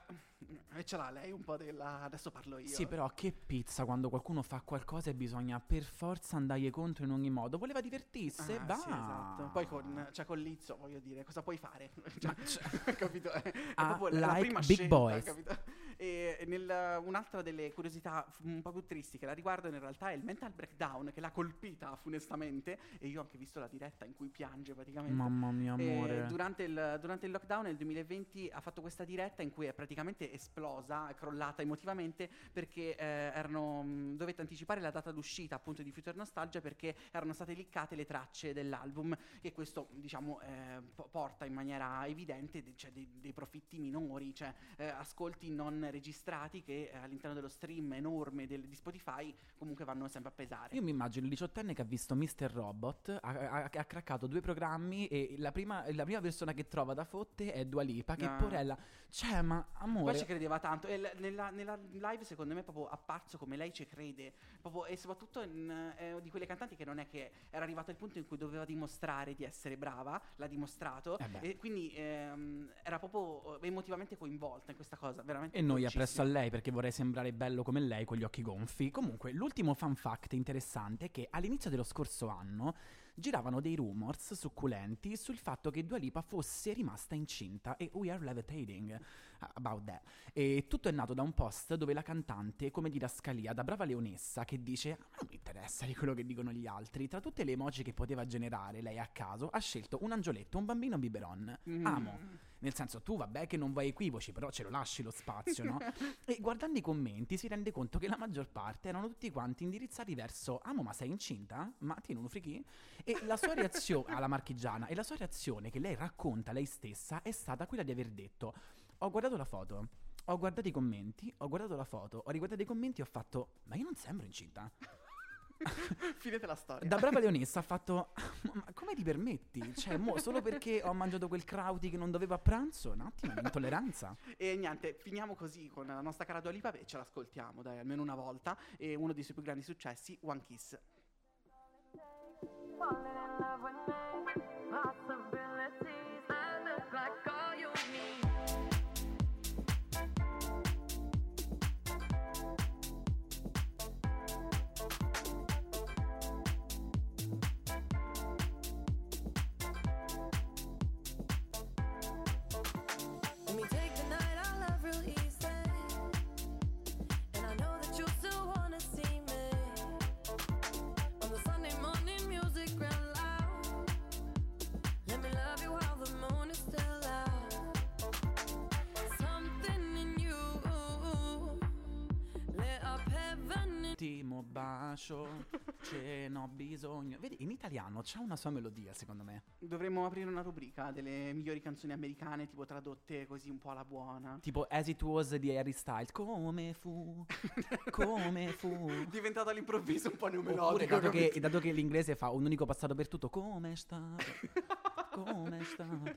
e ce l'ha lei un po' della. Adesso parlo io. Sì, però che pizza quando qualcuno fa qualcosa e bisogna per forza andargli contro in ogni modo. Voleva divertirsi, Ah, va. sì, esatto. Poi con, cioè, con Lizzo, voglio dire, cosa puoi fare? [laughs] Cioè, cioè- [laughs] capito? È Ah, proprio la- la like prima big scelta, boys. capito? E nel- un'altra delle curiosità un po' più tristi che la riguardano in realtà è il mental breakdown che l'ha colpita funestamente e io ho anche visto la diretta in cui piange praticamente. Mamma mia, amore. durante, il, durante il lockdown nel 2020 ha fatto questa diretta in cui è praticamente esplosa, è crollata emotivamente perché eh, erano, mh, dovette anticipare la data d'uscita appunto di Future Nostalgia perché erano state liccate le tracce dell'album e questo diciamo eh, po- porta in maniera evidente de- cioè, dei, dei profitti minori, cioè eh, ascolti non registrati che eh, all'interno dello stream enorme del- di Spotify comunque vanno sempre a pesare. Io mi immagino il diciottenne che ha visto Mr. Robot, ha, ha- ha craccato due programmi e la prima, la prima persona che trova da fotte è Dua Lipa, che Ah. porella, cioè ma amore... Poi ci credeva tanto. E l- nella, nella live, secondo me, è proprio apparso come lei ci crede. Proprio- e soprattutto in- è di quelle cantanti che non è che era arrivato al punto in cui doveva dimostrare di essere brava, l'ha dimostrato. Eh e quindi ehm, era proprio eh, emotivamente coinvolta in questa cosa. Veramente E noi dolcissima. appresso a lei perché vorrei sembrare bello come lei con gli occhi gonfi. Comunque, l'ultimo fun fact interessante è che all'inizio dello scorso anno giravano dei rumors succulenti sul fatto che Dua Lipa fosse rimasta incinta e we are levitating about that. E tutto è nato da un post dove la cantante, come di Scalia, da brava leonessa, che dice "A me non mi interessa di quello che dicono gli altri, tra tutte le emoji che poteva generare lei a caso, ha scelto un angioletto, un bambino biberon. Amo. Nel senso, tu vabbè che non vai equivoci, però ce lo lasci lo spazio, no? [laughs] e guardando i commenti si rende conto che la maggior parte erano tutti quanti indirizzati verso Amo, ma sei incinta? Ma tieni un friki? E la sua reazione [laughs] alla marchigiana e la sua reazione che lei racconta lei stessa è stata quella di aver detto Ho guardato la foto, ho guardato i commenti, ho guardato la foto, ho riguardato i commenti e ho fatto Ma io non sembro incinta. [laughs] Fine della storia. Da brava leonessa ha fatto. Ma come ti permetti? Cioè, mo, solo perché ho mangiato quel crauti che non dovevo a pranzo? Un attimo, l'intolleranza. E niente, finiamo così con la nostra cara Dua Lipa e ce l'ascoltiamo, dai, almeno una volta. E uno dei suoi più grandi successi, One Kiss. Falling in love with me. Possibilities. I look like all you need. Bacio, ce n'ho bisogno. Vedi, in italiano c'ha una sua melodia, secondo me. Dovremmo aprire una rubrica delle migliori canzoni americane, tipo tradotte così un po' alla buona. Tipo As It Was di Harry Styles. Come fu? Come fu? [laughs] Diventato all'improvviso un po' Oppure, numelodico. dato che, capito? dato che l'inglese fa un unico passato per tutto, come è stato? Come è stato?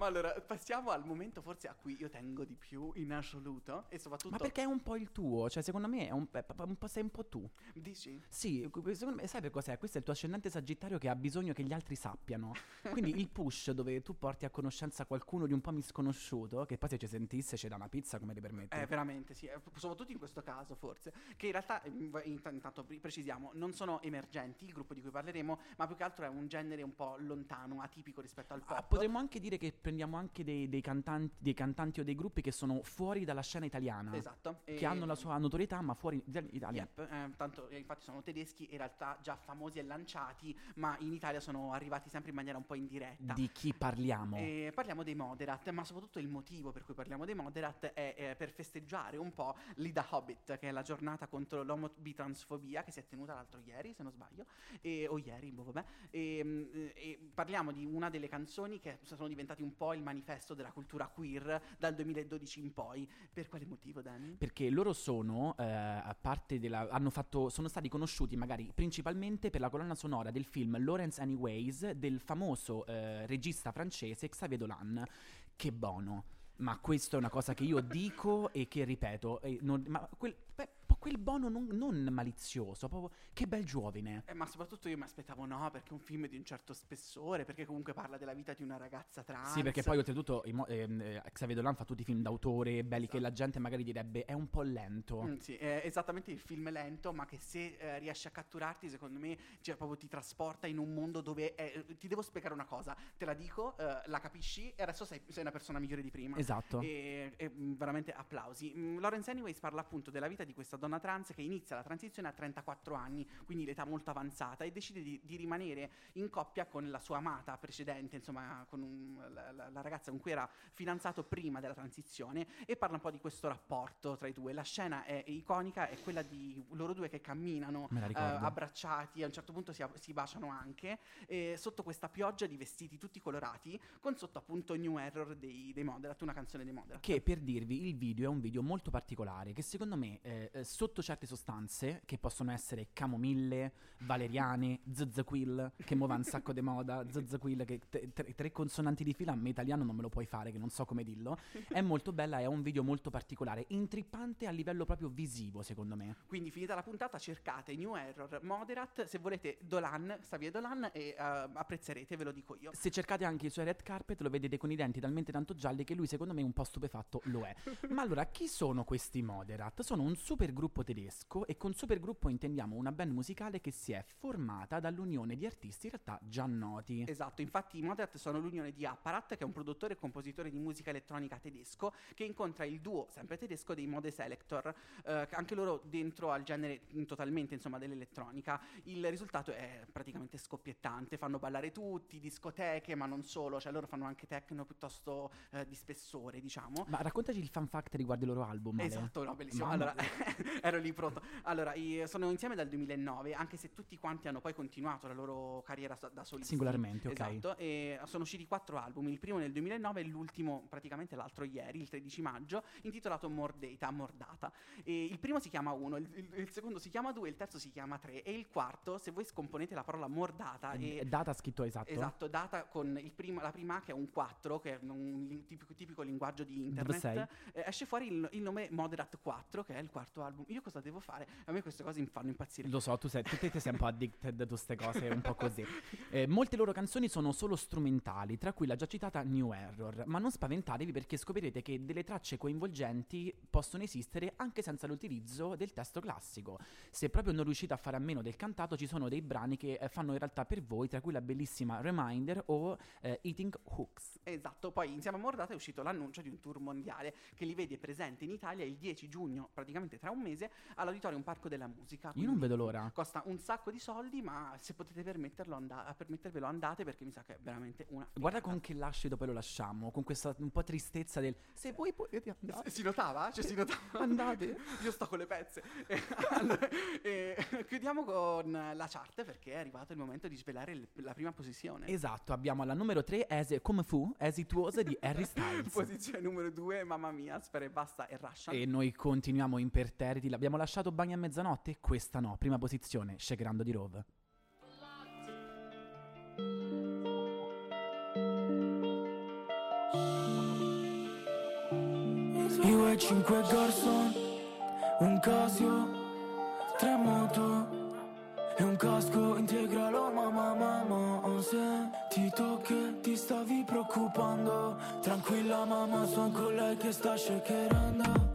Ma allora, passiamo al momento forse a cui io tengo di più in assoluto e soprattutto... Ma perché è un po' il tuo? Cioè, secondo me è un, è un po', sei un po' tu. Dici? Sì, secondo me, sai per cos'è? Questo è il tuo ascendente sagittario che ha bisogno che gli altri sappiano. Quindi il push dove tu porti a conoscenza qualcuno di un po' misconosciuto, che poi se ci sentisse c'è da una pizza, come ti permetti? Eh, veramente, sì, eh, soprattutto in questo caso forse, che in realtà, intanto pre- precisiamo, non sono emergenti, il gruppo di cui parleremo, ma più che altro è un genere un po' lontano, atipico rispetto al pop. Ah, potremmo anche dire che prendiamo anche dei, dei cantanti, dei cantanti o dei gruppi che sono fuori dalla scena italiana. Esatto. Che E- hanno la sua notorietà, ma fuori dall'Italia. Yep, eh, tanto eh, infatti sono tedeschi, in realtà già famosi e lanciati, ma in Italia sono arrivati sempre in maniera un po' indiretta. Di chi parliamo? E parliamo dei Moderat, ma soprattutto il motivo per cui parliamo dei Moderat è eh, per festeggiare un po' l'Ida Hobbit, che è la giornata contro l'omobitransfobia che si è tenuta l'altro ieri, se non sbaglio, e, o ieri, boh, vabbè. E, mm, e parliamo di una delle canzoni che sono diventate un po' il manifesto della cultura queer dal 2012 in poi. Per quale motivo, Danny? Perché loro sono, eh, a parte della. hanno fatto. sono stati conosciuti magari principalmente per la colonna sonora del film Lawrence Anyways del famoso eh, regista francese Xavier Dolan. Che buono. Ma questo è una cosa che io dico e che ripeto. e non- ma quel, beh, quel bono non, non malizioso, proprio che bel giovine. Eh, ma soprattutto io mi aspettavo no, perché è un film di un certo spessore, perché comunque parla della vita di una ragazza trans. Sì, perché poi oltretutto mo- ehm, eh, Xavier Dolan fa tutti i film d'autore, belli che la gente magari direbbe è un po' lento. Mm, sì, è esattamente il film lento, ma che se eh, riesce a catturarti, secondo me, cioè, proprio ti trasporta in un mondo dove è- ti devo spiegare una cosa, te la dico, eh, la capisci e adesso sei, sei una persona migliore di prima. Esatto. E, e, mm, veramente applausi. Mm, Lawrence Anyways parla appunto della vita di questa donna trans che inizia la transizione a 34 anni, quindi l'età molto avanzata, e decide di, di rimanere in coppia con la sua amata precedente, insomma, con un- la, la- ragazza con cui era fidanzato prima della transizione, e parla un po' di questo rapporto tra i due. La scena è iconica, è quella di loro due che camminano eh, abbracciati, a un certo punto si, si baciano anche, e sotto questa pioggia di vestiti tutti colorati, con sotto appunto New Error dei, dei Moderat, una canzone dei Moderat. Che per dirvi, il video è un video molto particolare che secondo me eh, eh, sotto certe sostanze, che possono essere camomille, valeriane, zazzaquill, che mo va un sacco di moda, [laughs] zazzaquill, che te- tre, tre consonanti di fila a me italiano non me lo puoi fare, che non so come dirlo, è molto bella, è un video molto particolare, intrippante a livello proprio visivo secondo me. Quindi finita la puntata cercate New Error, Moderat, se volete Dolan, Xavier Dolan e eh, apprezzerete, ve lo dico io. Se cercate anche i suoi red carpet lo vedete con i denti talmente tanto gialli che lui secondo me un po' stupefatto lo è. [laughs] Ma allora chi sono questi Moderat? Sono un super gruppo tedesco e con super gruppo intendiamo una band musicale che si è formata dall'unione di artisti in realtà già noti. Esatto, infatti i Moderat sono l'unione di Apparat, che è un produttore e compositore di musica elettronica tedesco, che incontra il duo, sempre tedesco, dei Mode Selector, eh, che anche loro dentro al genere totalmente, insomma, dell'elettronica. Il risultato è praticamente scoppiettante, fanno ballare tutti, discoteche, ma non solo, cioè loro fanno anche techno piuttosto eh, di spessore, diciamo. Ma raccontaci il fan fact riguardo i loro album. Esatto, no, bellissimo. Mamma Allora, [laughs] [laughs] ero lì pronto. Allora, sono insieme dal 2009, anche se tutti quanti hanno poi continuato la loro carriera da solisti. Singolarmente, ok. Esatto, e sono usciti quattro album, il primo nel 2009 e l'ultimo praticamente l'altro ieri, il 13 maggio, intitolato More Data, Mordata. E il primo si chiama 1, il, il- il secondo si chiama 2, il terzo si chiama 3 e il quarto, se voi scomponete la parola Mordata e... È data scritto esatto. Esatto, data con il primo- la prima che è un 4, che è un tipico, tipico linguaggio di internet, eh, esce fuori il, il nome Moderate 4, che è il quarto album. Io cosa devo fare? A me queste cose mi fanno impazzire. Lo so, tu sei, tu te sei un po' addicted a queste cose, un po' così. [laughs] Eh, molte loro canzoni sono solo strumentali, tra cui la già citata New Error, ma non spaventatevi perché scoprirete che delle tracce coinvolgenti possono esistere anche senza l'utilizzo del testo classico. Se proprio non riuscite a fare a meno del cantato, ci sono dei brani che eh, fanno in realtà per voi, tra cui la bellissima Reminder o eh, Eating Hooks. Esatto, poi insieme a Mordata è uscito l'annuncio di un tour mondiale che li vede presenti in Italia il 10 giugno, praticamente tra un mese, all'Auditorium Parco della Musica. Io non vedo l'ora. Costa un sacco di soldi, ma se potete permetterlo, and- permettervelo andate perché mi sa che è veramente una... Guarda figata. con che lascido poi lo lasciamo, con questa un po' tristezza del se voi potete andare. Si notava? Cioè si notava? [laughs] Andate. [laughs] Io sto con le pezze. E, [laughs] allora, e chiudiamo con la chart perché è arrivato il momento di svelare la prima posizione. Esatto, abbiamo alla numero 3 As Come Fu, As It Was di Harry Styles. Posizione numero 2, mamma mia, spera e basta, e Russian. e noi continuiamo imperterriti. L'abbiamo lasciato bagno a mezzanotte? Questa no. Prima posizione, Shakerando di Rove. Io e cinque garçon, un Casio, tre moto e un casco integralo mamma mamma Se ti tocca ti stavi preoccupando Tranquilla mamma sono con lei che sta Shakerando,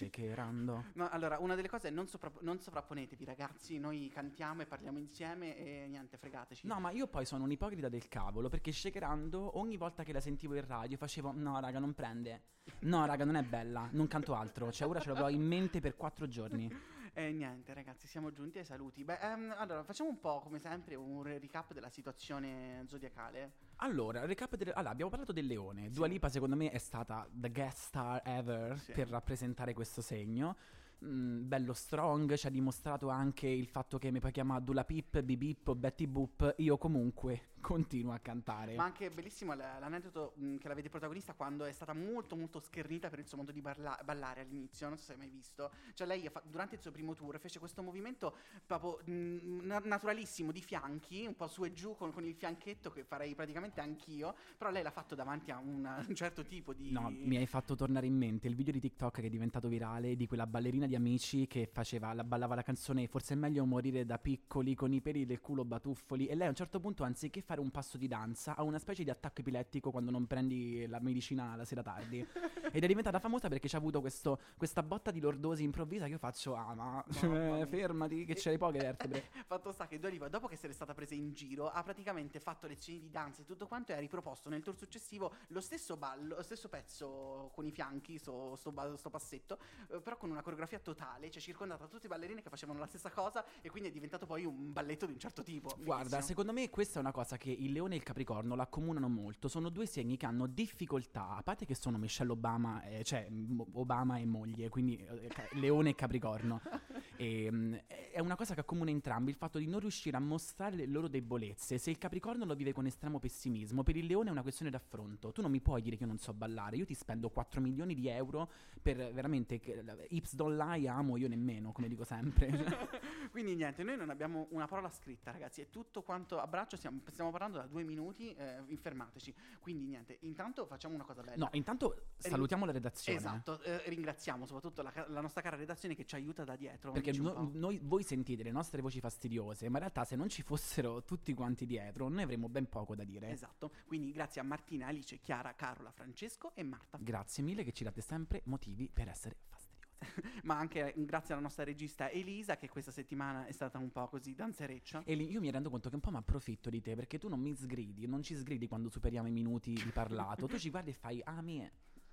Shakerando. No, allora, una delle cose è non, sopra- non sovrapponetevi, ragazzi. Noi cantiamo e parliamo insieme e niente, fregateci. No, ma io poi sono un ipocrita del cavolo perché Shakerando ogni volta che la sentivo in radio facevo no raga non prende. No raga non è bella, non canto altro. Cioè ora ce l'avrò in mente per quattro giorni. E niente, ragazzi, siamo giunti ai saluti. Beh, ehm, allora, facciamo un po', come sempre, un re- recap della situazione zodiacale. Allora, recap delle- allora, abbiamo parlato del leone. Dua Lipa, secondo me, è stata the guest star ever Sì. per rappresentare questo segno. Mm, bello strong, ci ha dimostrato anche il fatto che mi puoi chiamare Dula Pip, Bibip o Betty Boop. Io comunque continuo a cantare. Ma anche bellissimo l'aneddoto mh, che la vede protagonista quando è stata molto molto schernita per il suo modo di barla- ballare all'inizio, non so se hai mai visto. Cioè lei fa- durante il suo primo tour fece questo movimento proprio mh, na- naturalissimo di fianchi, un po' su e giù con, con il fianchetto che farei praticamente anch'io, però lei l'ha fatto davanti a un, [laughs] un certo tipo di... No, mi hai fatto tornare in mente il video di TikTok che è diventato virale di quella ballerina di amici che faceva, la ballava la canzone Forse è meglio morire da piccoli con i peli del culo batuffoli e lei a un certo punto anziché fare un passo di danza ha una specie di attacco epilettico quando non prendi la medicina la sera tardi [laughs] ed è diventata famosa perché c'ha avuto questo- questa botta di lordosi improvvisa che io faccio ah ma [laughs] fermati che c'hai poche [laughs] vertebre Fatto sta che Dua Lipa, dopo che essere stata presa in giro, ha praticamente fatto lezioni di danza e tutto quanto e ha riproposto nel tour successivo lo stesso ballo, lo stesso pezzo con i fianchi, sto, sto sto passetto, eh, però con una coreografia totale, cioè circondata da tutte le ballerine che facevano la stessa cosa e quindi è diventato poi un balletto di un certo tipo. Guarda, Fighissimo. secondo me questa è una cosa che il leone e il capricorno l'accomunano molto. Sono due segni che hanno difficoltà, a parte che sono Michelle Obama, eh, cioè Obama e moglie, quindi eh, ca- leone e capricorno. [laughs] E, mm, è una cosa che accomuna entrambi, il fatto di non riuscire a mostrare le loro debolezze. Se il capricorno lo vive con estremo pessimismo, per il leone è una questione d'affronto. Tu non mi puoi dire che io non so ballare, io ti spendo 4 milioni di euro per veramente... Ips don't lie, amo io nemmeno, come dico sempre. [laughs] Quindi niente, noi non abbiamo una parola scritta, ragazzi, è tutto quanto a braccio, stiamo, stiamo parlando da due minuti, eh, infermateci. Quindi niente, intanto facciamo una cosa bella. No, intanto salutiamo la redazione. Esatto, eh, ringraziamo soprattutto la, la nostra cara redazione che ci aiuta da dietro. Perché no- noi, voi sentite le nostre voci fastidiose, ma in realtà se non ci fossero tutti quanti dietro, noi avremmo ben poco da dire. Esatto, quindi grazie a Martina, Alice, Chiara, Carola, Francesco e Marta. Grazie mille che ci date sempre motivi per essere fastidiose. [laughs] Ma anche grazie alla nostra regista Elisa che questa settimana è stata un po' così danzereccia. E io mi rendo conto che un po' mi approfitto di te perché tu non mi sgridi, non ci sgridi quando superiamo i minuti di parlato. tu ci [laughs] guardi e fai, ah mie.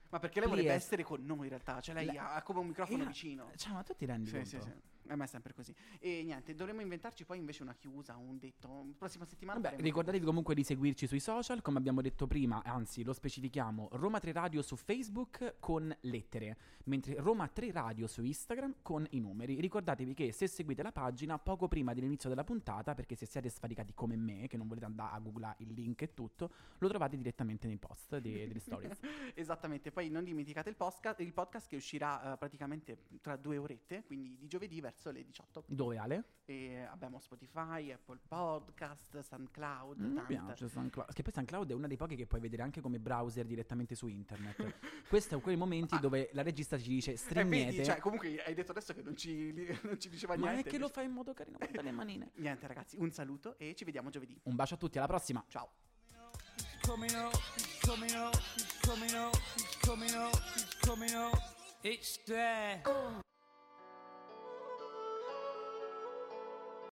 Ma perché lei vorrebbe Please. essere con noi in realtà, cioè lei Le- ha, ha come un microfono Io- vicino. Cioè, ma tu ti rendi Sì, conto? sì, sì. È sempre così. E niente, dovremmo inventarci poi invece una chiusa, un detto. Prossima settimana. Vabbè, ricordatevi comunque di seguirci sui social, come abbiamo detto prima, anzi lo specifichiamo, Roma 3 Radio su Facebook con lettere, mentre Roma 3 Radio su Instagram con i numeri. Ricordatevi che se seguite la pagina poco prima dell'inizio della puntata, perché se siete sfaticati come me, che non volete andare a googlare il link e tutto, lo trovate direttamente nei post de- [laughs] delle stories. Esattamente, poi non dimenticate il podcast, il podcast che uscirà eh, praticamente tra due orette, quindi di giovedì verso le 18. Dove Ale? E abbiamo Spotify, Apple Podcast, SoundCloud, Mi tante. piace SoundCloud. Che poi SoundCloud è una dei pochi che puoi vedere anche come browser direttamente su internet. Questo è quei momenti [laughs] dove la regista ci dice Eh, stregnete. vedi, cioè, comunque hai detto adesso che non ci, li- non ci diceva ma niente. è che lo fai in modo carino con le manine. [laughs] Niente ragazzi, un saluto e ci vediamo giovedì. Un bacio a tutti, alla prossima. Ciao. coming up, he's coming up, he's coming up, he's coming up, he's coming up. It's there.